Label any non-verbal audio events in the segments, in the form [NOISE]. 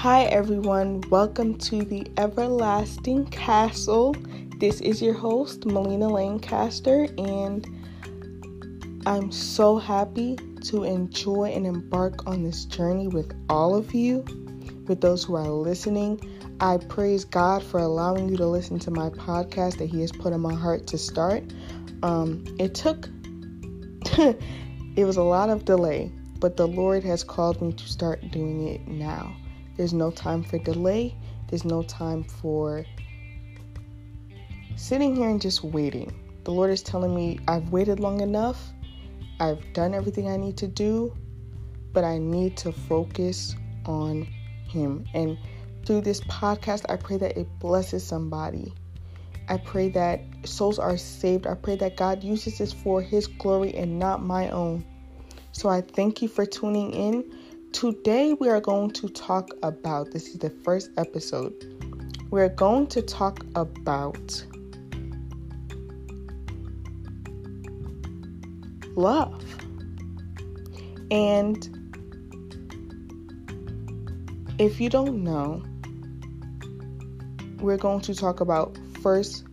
Hi, everyone. Welcome to the Everlasting Castle. This is your host, Melina Lancaster, and I'm so happy to enjoy and embark on this journey with all of you, with those who are listening. I praise God for allowing you to listen to my podcast that He has put in my heart to start. Um, it took, [LAUGHS] it was a lot of delay, but the Lord has called me to start doing it now. There's no time for delay, there's no time for sitting here and just waiting. The Lord is telling me I've waited long enough, I've done everything I need to do, but I need to focus on Him. And through this podcast, I pray that it blesses somebody. I pray that souls are saved. I pray that God uses this for His glory and not my own. So I thank you for tuning in. Today, we are going to talk about this is the first episode. We're going to talk about love. And if you don't know, we're going to talk about First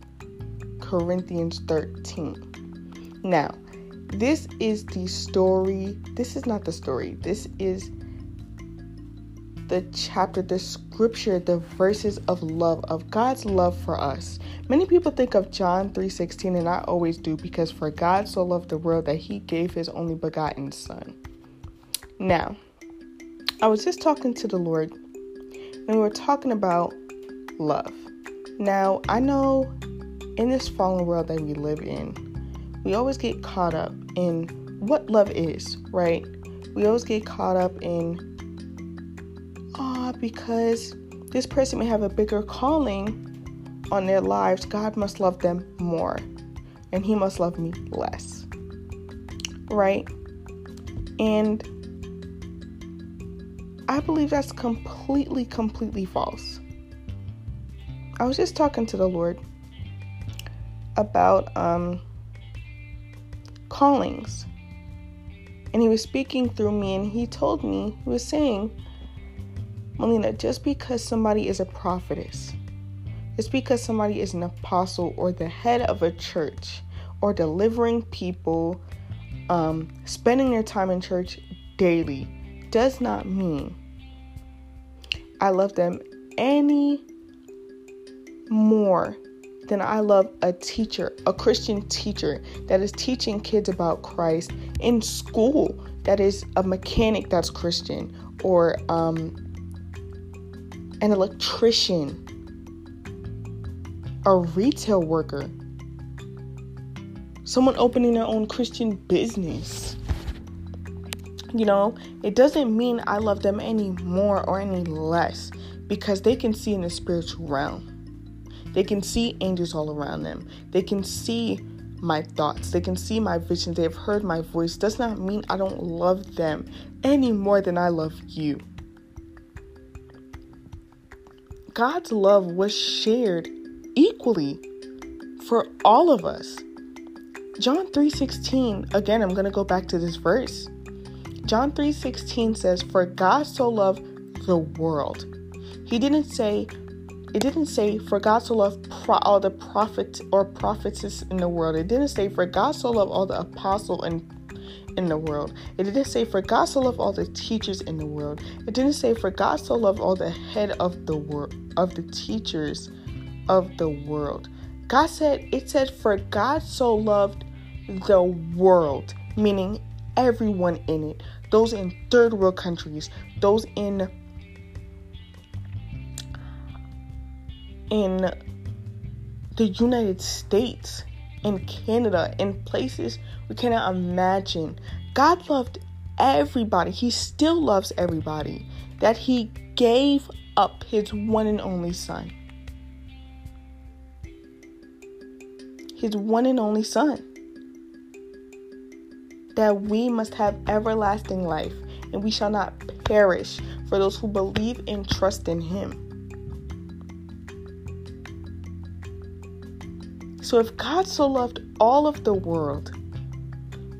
Corinthians 13. Now, this is the story. This is not the story. This is the chapter, the scripture, the verses of love, of God's love for us. Many people think of John 3:16 and I always do because for God so loved the world that he gave his only begotten son. Now, I was just talking to the Lord and we were talking about love. Now, I know in this fallen world that we live in, we always get caught up in what love is, right? We always get caught up in because this person may have a bigger calling on their lives, God must love them more and He must love me less. Right? And I believe that's completely, completely false. I was just talking to the Lord about um, callings. And he was speaking through me, and he told me, he was saying, Melina, just because somebody is a prophetess, just because somebody is an apostle or the head of a church or delivering people, um, spending their time in church daily, does not mean I love them any more than I love a teacher, a Christian teacher that is teaching kids about Christ in school, that is a mechanic that's Christian, or um, an electrician, a retail worker, someone opening their own Christian business. You know, it doesn't mean I love them any more or any less because they can see in the spiritual realm. They can see angels all around them. They can see my thoughts. They can see my vision. They've heard my voice. Does not mean I don't love them any more than I love you. God's love was shared equally for all of us. John 3:16, again I'm going to go back to this verse. John 3:16 says, "For God so loved the world." He didn't say it didn't say for God so loved pro- all the prophets or prophetess in the world. It didn't say for God so loved all the apostle and in the world. It didn't say for God so loved all the teachers in the world. It didn't say for God so loved all the head of the world of the teachers of the world. God said it said for God so loved the world, meaning everyone in it. Those in third world countries, those in in the United States, in Canada, in places we cannot imagine. God loved everybody. He still loves everybody. That He gave up His one and only Son. His one and only Son. That we must have everlasting life and we shall not perish for those who believe and trust in Him. So, if God so loved all of the world,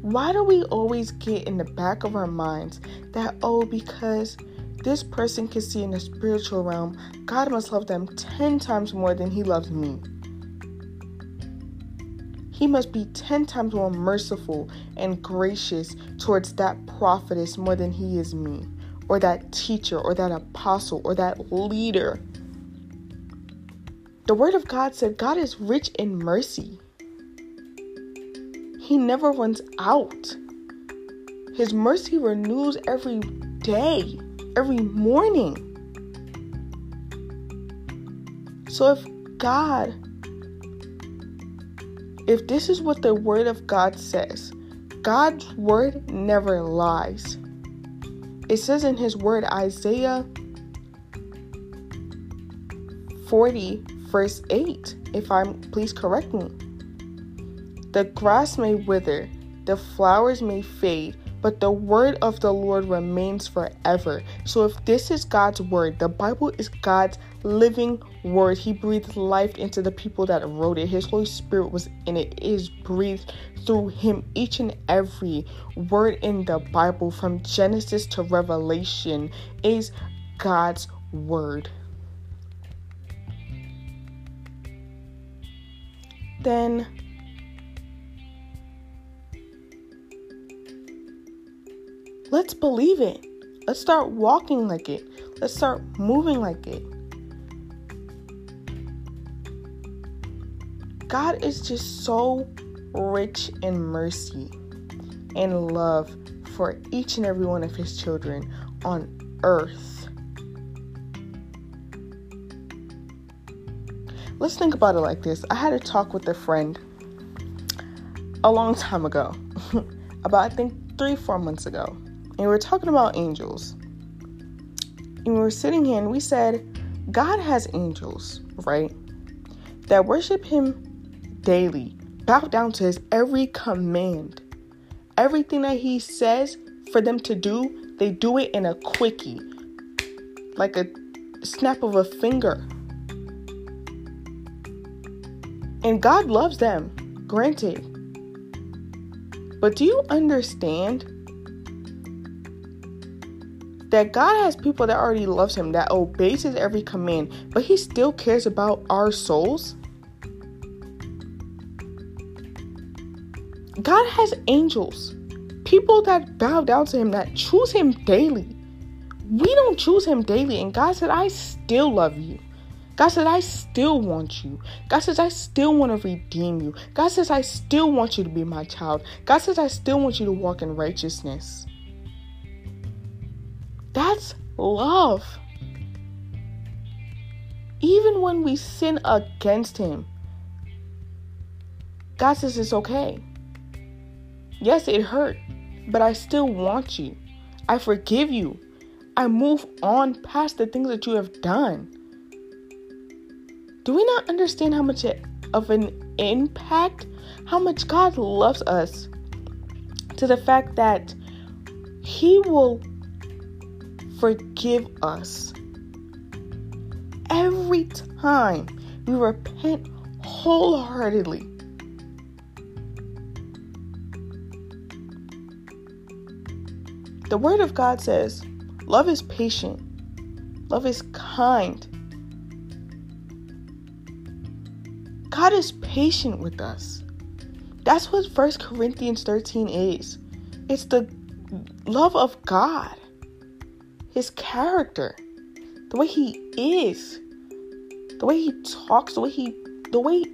why do we always get in the back of our minds that, oh, because this person can see in the spiritual realm, God must love them 10 times more than He loves me. He must be 10 times more merciful and gracious towards that prophetess more than he is me, or that teacher, or that apostle, or that leader. The Word of God said God is rich in mercy. He never runs out. His mercy renews every day, every morning. So if God if this is what the Word of God says, God's Word never lies. It says in His Word, Isaiah 40, verse 8, if I'm, please correct me. The grass may wither, the flowers may fade, but the word of the Lord remains forever. So, if this is God's word, the Bible is God's living word. He breathed life into the people that wrote it. His Holy Spirit was in it. It is breathed through him. Each and every word in the Bible, from Genesis to Revelation, is God's word. Then Let's believe it. Let's start walking like it. Let's start moving like it. God is just so rich in mercy and love for each and every one of his children on earth. Let's think about it like this. I had a talk with a friend a long time ago, [LAUGHS] about I think three, four months ago and we were talking about angels. And we were sitting here and we said, God has angels, right? That worship Him daily, bow down to His every command. Everything that He says for them to do, they do it in a quickie, like a snap of a finger. And God loves them, granted. But do you understand that God has people that already loves him, that obeys his every command, but he still cares about our souls. God has angels, people that bow down to him, that choose him daily. We don't choose him daily, and God said, I still love you. God says, I still want you. God says, I still want to redeem you. God says, I still want you to be my child. God says, I still want you to walk in righteousness. That's love. Even when we sin against Him, God says it's okay. Yes, it hurt, but I still want you. I forgive you. I move on past the things that you have done. Do we not understand how much of an impact, how much God loves us to the fact that He will forgive us. Every time we repent wholeheartedly. The Word of God says, Love is patient, love is kind. God is patient with us. That's what 1 Corinthians 13 is. It's the love of God his character, the way he is, the way he talks, the way he, the way.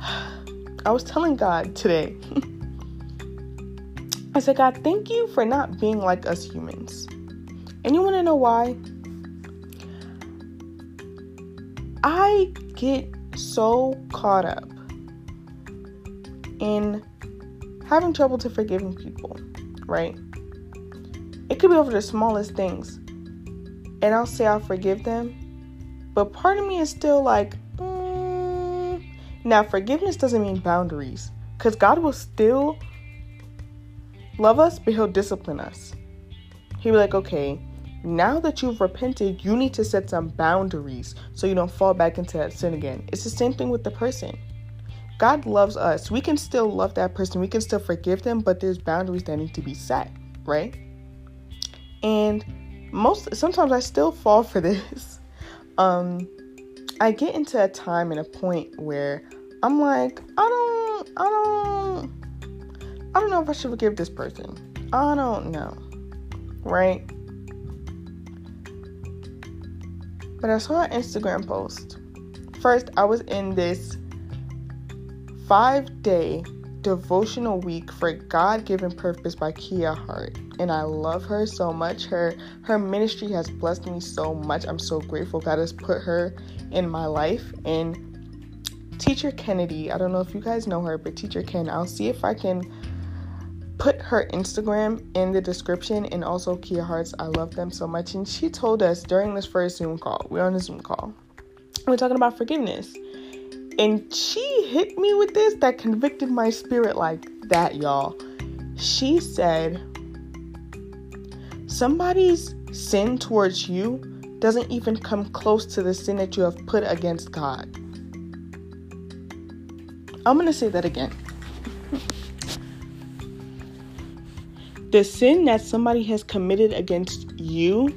[SIGHS] I was telling God today. [LAUGHS] I said, God, thank you for not being like us humans. And you want to know why? I get so caught up in having trouble to forgiving people, right? It could be over the smallest things. And I'll say I'll forgive them. But part of me is still like, mm. now forgiveness doesn't mean boundaries. Because God will still love us, but He'll discipline us. He'll be like, okay, now that you've repented, you need to set some boundaries so you don't fall back into that sin again. It's the same thing with the person. God loves us. We can still love that person, we can still forgive them, but there's boundaries that need to be set, right? And most sometimes I still fall for [LAUGHS] this. Um I get into a time and a point where I'm like, I don't I don't I don't know if I should forgive this person. I don't know. Right? I saw an Instagram post. First, I was in this 5-day devotional week for God-given purpose by Kia Hart and I love her so much. Her her ministry has blessed me so much. I'm so grateful God has put her in my life and Teacher Kennedy, I don't know if you guys know her, but Teacher Ken, I'll see if I can put her Instagram in the description and also Kia Hart's. I love them so much. And she told us during this first Zoom call, we're on a Zoom call, we're talking about forgiveness. And she hit me with this that convicted my spirit like that, y'all. She said, Somebody's sin towards you doesn't even come close to the sin that you have put against God. I'm going to say that again. The sin that somebody has committed against you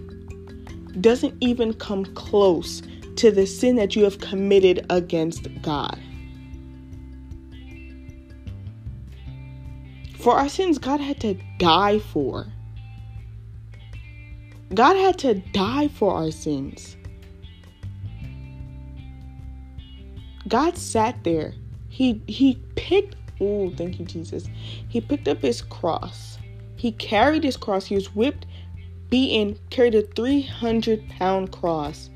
doesn't even come close to the sin that you have committed against God. For our sins, God had to die for. God had to die for our sins. God sat there. He he picked oh, thank you Jesus. He picked up his cross. He carried his cross. He was whipped, beaten, carried a 300 pound cross.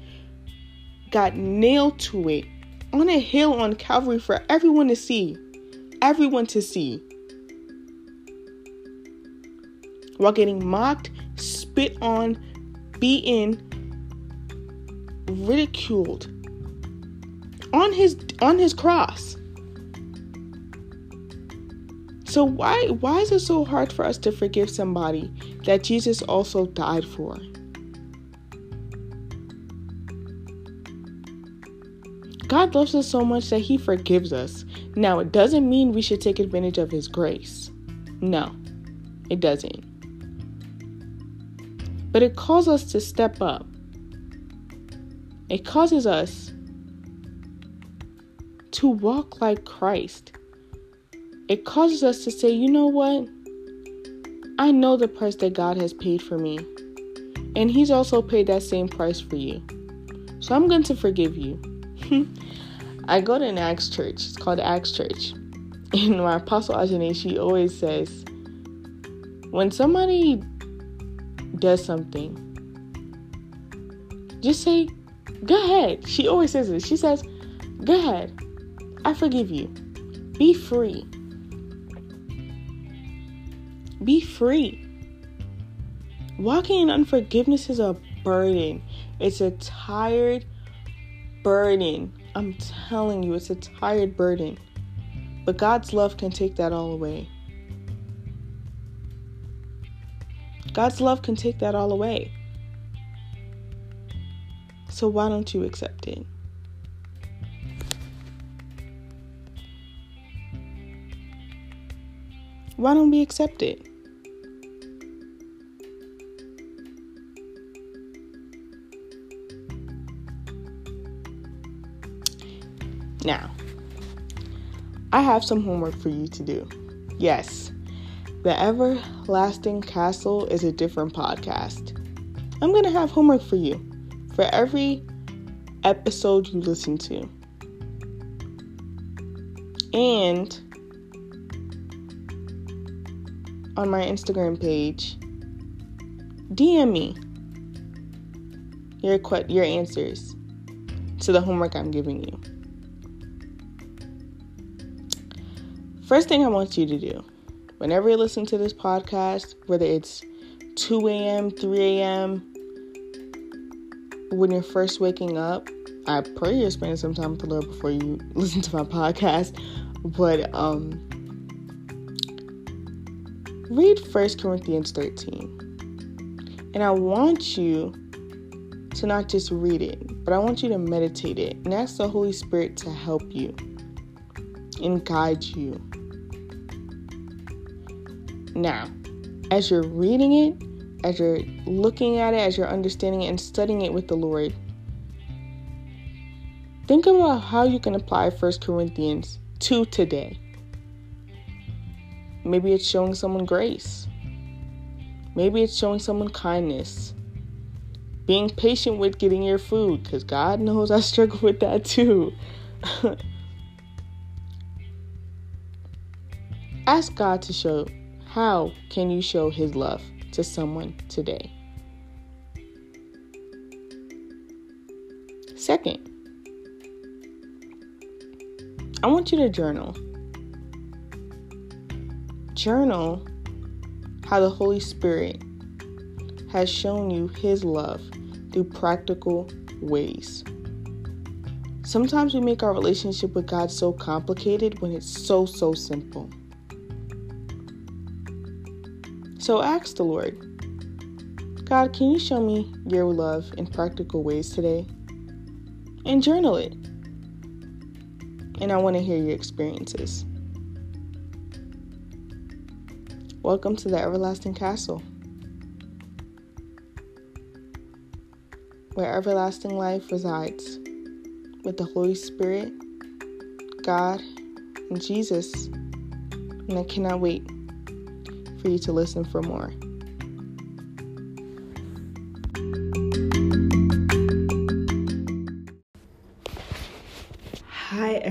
Got nailed to it on a hill on Calvary for everyone to see. Everyone to see. While getting mocked, spit on, beaten, ridiculed on his on his cross. So why why is it so hard for us to forgive somebody that Jesus also died for? God loves us so much that he forgives us. Now, it doesn't mean we should take advantage of his grace. No. It doesn't. But it calls us to step up. It causes us to walk like Christ. It causes us to say, you know what? I know the price that God has paid for me. And He's also paid that same price for you. So I'm going to forgive you. [LAUGHS] I go to an Acts church. It's called Acts Church. [LAUGHS] And my apostle Ajane, she always says, when somebody does something, just say, Go ahead. She always says this. She says, Go ahead. I forgive you. Be free. Be free. Walking in unforgiveness is a burden. It's a tired burden. I'm telling you, it's a tired burden. But God's love can take that all away. God's love can take that all away. So why don't you accept it? Why don't we accept it? Now, I have some homework for you to do. Yes, the Everlasting Castle is a different podcast. I'm going to have homework for you for every episode you listen to. And on my Instagram page, DM me your your answers to the homework I'm giving you. First thing I want you to do whenever you listen to this podcast, whether it's 2 a.m., 3 a.m., when you're first waking up, I pray you're spending some time with the Lord before you [LAUGHS] listen to my podcast. But um, read 1 Corinthians 13. And I want you to not just read it, but I want you to meditate it and ask the Holy Spirit to help you and guide you now, as you're reading it, as you're looking at it, as you're understanding it and studying it with the Lord, think about how you can apply 1 Corinthians to today. Maybe it's showing someone grace. Maybe it's showing someone kindness. Being patient with getting your food, because God knows I struggle with that too. [LAUGHS] Ask God to show how can you show his love to someone today. Second, I want you to journal. Journal how the Holy Spirit has shown you his love through practical ways. Sometimes we make our relationship with God so complicated when it's so, so simple. So ask the Lord God, can you show me your love in practical ways today? And journal it. And I want to hear your experiences. Welcome to the Everlasting Castle, where everlasting life resides with the Holy Spirit, God, and Jesus. And I cannot wait for you to listen for more.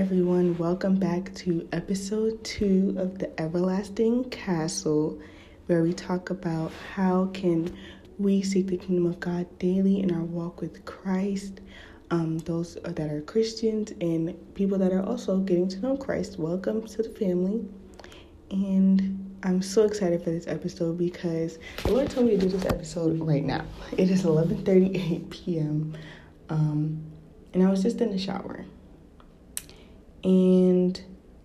Everyone. Welcome back to episode two of the Everlasting Castle, where we talk about how can we seek the kingdom of God daily in our walk with Christ. Um, those that are Christians and people that are also getting to know Christ. Welcome to the family. And I'm so excited for this episode because the Lord told me to do this episode right now. It is 11:38 p.m. Um, and I was just in the shower, and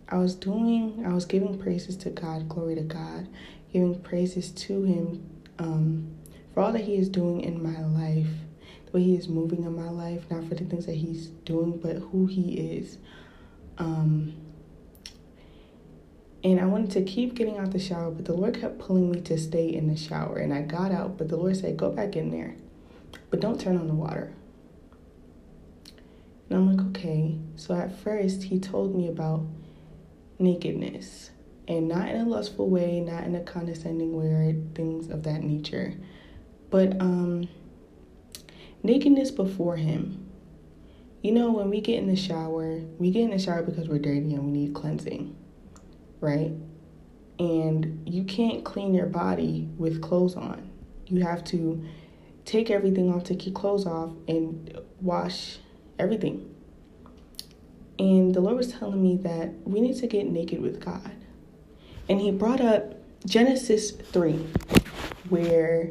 I was doing, I was giving praises to God, glory to God, giving praises to Him um, for all that He is doing in my life, the way He is moving in my life, not for the things that He's doing, but who He is. Um, and I wanted to keep getting out the shower, but the Lord kept pulling me to stay in the shower. And I got out, but the Lord said, Go back in there, but don't turn on the water. And I'm like, Okay. So at first, He told me about nakedness and not in a lustful way, not in a condescending way, or things of that nature, but um, nakedness before Him. You know, when we get in the shower, we get in the shower because we're dirty and we need cleansing right? And you can't clean your body with clothes on. You have to take everything off, take your clothes off, and wash everything. And the Lord was telling me that we need to get naked with God. And He brought up Genesis 3, where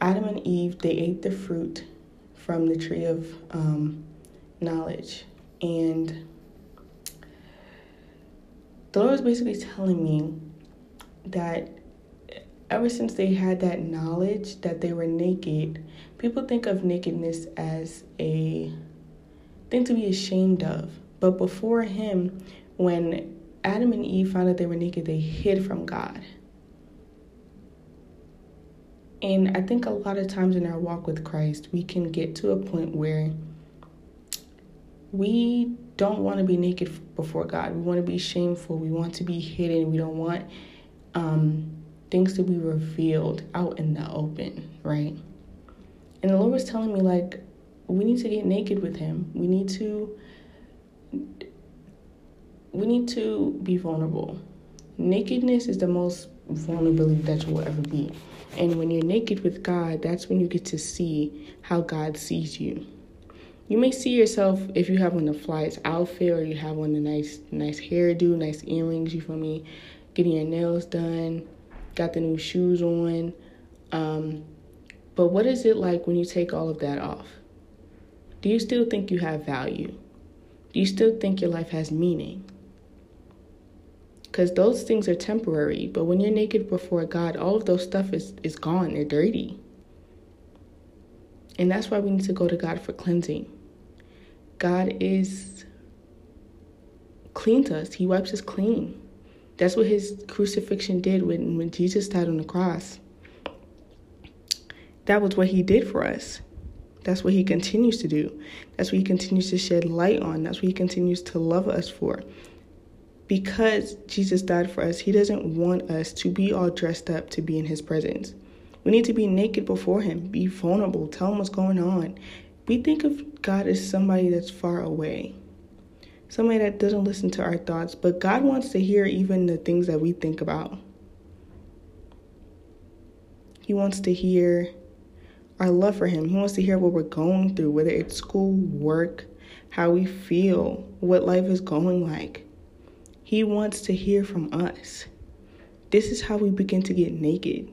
Adam and Eve they ate the fruit from the tree of um, knowledge, and the Lord was basically telling me that ever since they had that knowledge that they were naked, people think of nakedness as a thing to be ashamed of. But before him, when Adam and Eve found out they were naked, they hid from God. And I think a lot of times in our walk with Christ, we can get to a point where we don't want to be naked before God. We want to be shameful. We want to be hidden. We don't want um, things to be revealed out in the open, right? And the Lord was telling me, like, we need to get naked with Him. We need to. We need to be vulnerable. Nakedness is the most vulnerability that you will ever be. And when you're naked with God, that's when you get to see how God sees you you may see yourself if you have on the flyest outfit or you have on the nice nice hairdo, nice earrings, you feel me, getting your nails done, got the new shoes on. Um, but what is it like when you take all of that off? Do you still think you have value? Do you still think your life has meaning? Because those things are temporary, but when you're naked before God, all of those stuff is, is gone. They're dirty. And that's why we need to go to God for cleansing. God is clean to us. He wipes us clean. That's what his crucifixion did when, when Jesus died on the cross. that was what he did for us. That's what he continues to do. That's what he continues to shed light on. That's what he continues to love us for. Because Jesus died for us, he doesn't want us to be all dressed up to be in his presence. We need to be naked before him, be vulnerable, tell him what's going on. We think of God as somebody that's far away, somebody that doesn't listen to our thoughts, but God wants to hear even the things that we think about. He wants to hear our love for Him. He wants to hear what we're going through, whether it's school, work, how we feel, what life is going like. He wants to hear from us. This is how we begin to get naked.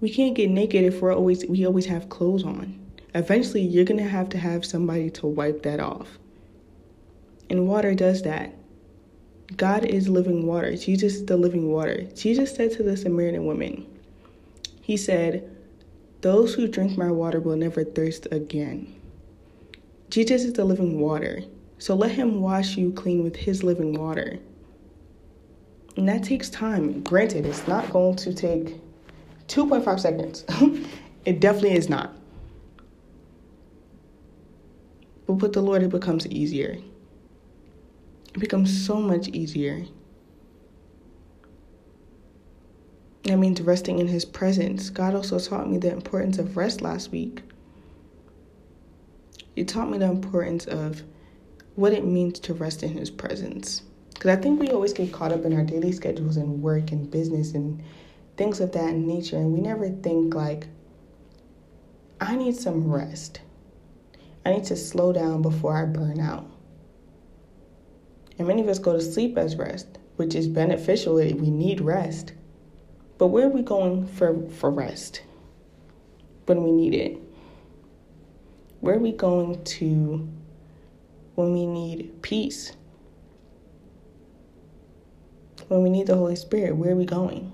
We can't get naked if we're always we always have clothes on. Eventually, you're going to have to have somebody to wipe that off. And water does that. God is living water. Jesus is the living water. Jesus said to the Samaritan woman, He said, Those who drink my water will never thirst again. Jesus is the living water. So let him wash you clean with his living water. And that takes time. Granted, it's not going to take 2.5 seconds. [LAUGHS] it definitely is not. But with the Lord, it becomes easier. It becomes so much easier. That means resting in His presence. God also taught me the importance of rest last week. He taught me the importance of what it means to rest in His presence. Because I think we always get caught up in our daily schedules and work and business and things of that nature, and we never think, like, I need some rest. I need to slow down before I burn out. And many of us go to sleep as rest, which is beneficial. We need rest. But where are we going for, for rest when we need it? Where are we going to when we need peace, when we need the Holy Spirit, where are we going?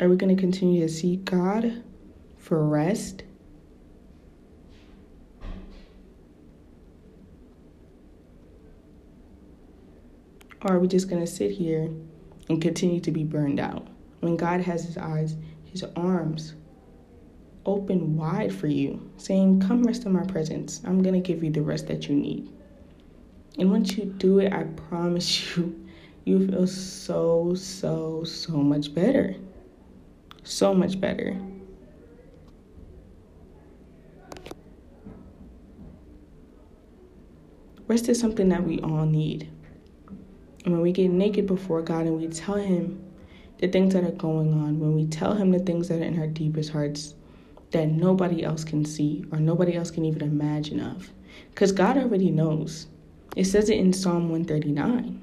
Are we going to continue to seek God for rest? Or are we just going to sit here and continue to be burned out when God has his eyes his arms open wide for you, saying, Come rest in my presence. I'm going to give you the rest that you need. And once you do it, I promise [LAUGHS] you, you feel so, so, so much better. So much better. Rest is something that we all need. And when we get naked before God and we tell Him the things that are going on, when we tell Him the things that are in our deepest hearts that nobody else can see or nobody else can even imagine of. Because God already knows. It says it in Psalm 139.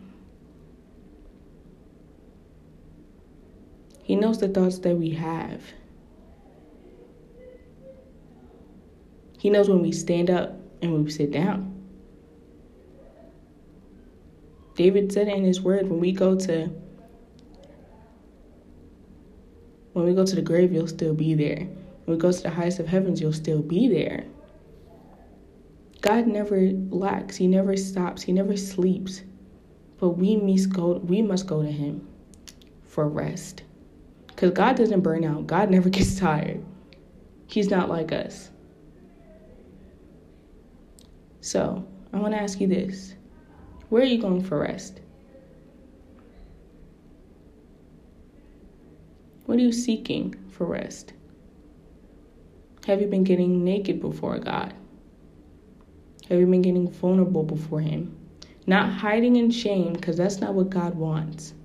He knows the thoughts that we have. He knows when we stand up and when we sit down. David said in his word when we go to When we go to the grave, you'll still be there. When we go to the highest of heavens, you'll still be there. God never lacks, He never stops, He never sleeps. But we must go, we must go to Him for rest. Because God doesn't burn out, God [LAUGHS] never gets tired. He's not like us. So, I want to ask you this Where are you going for rest? What are you seeking for rest? Have you been getting naked before God? Have you been getting vulnerable before Him? Not hiding in shame, because that's not what God wants.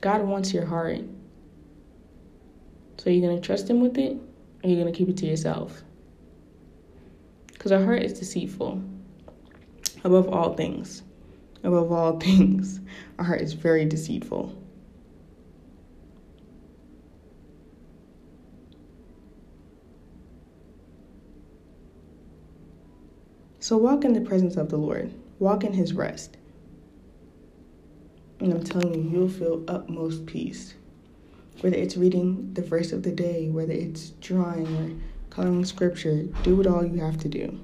God wants your heart. So you're you going to trust Him with it, or are you going to keep it to yourself? Because our heart is deceitful. Above all things, above all [LAUGHS] things, our heart is very deceitful. So walk in the presence of the Lord, walk in His rest. And I'm telling you, you'll feel utmost peace. Whether it's reading the verse of the day, whether it's drawing or coloring scripture, do what all you have to do.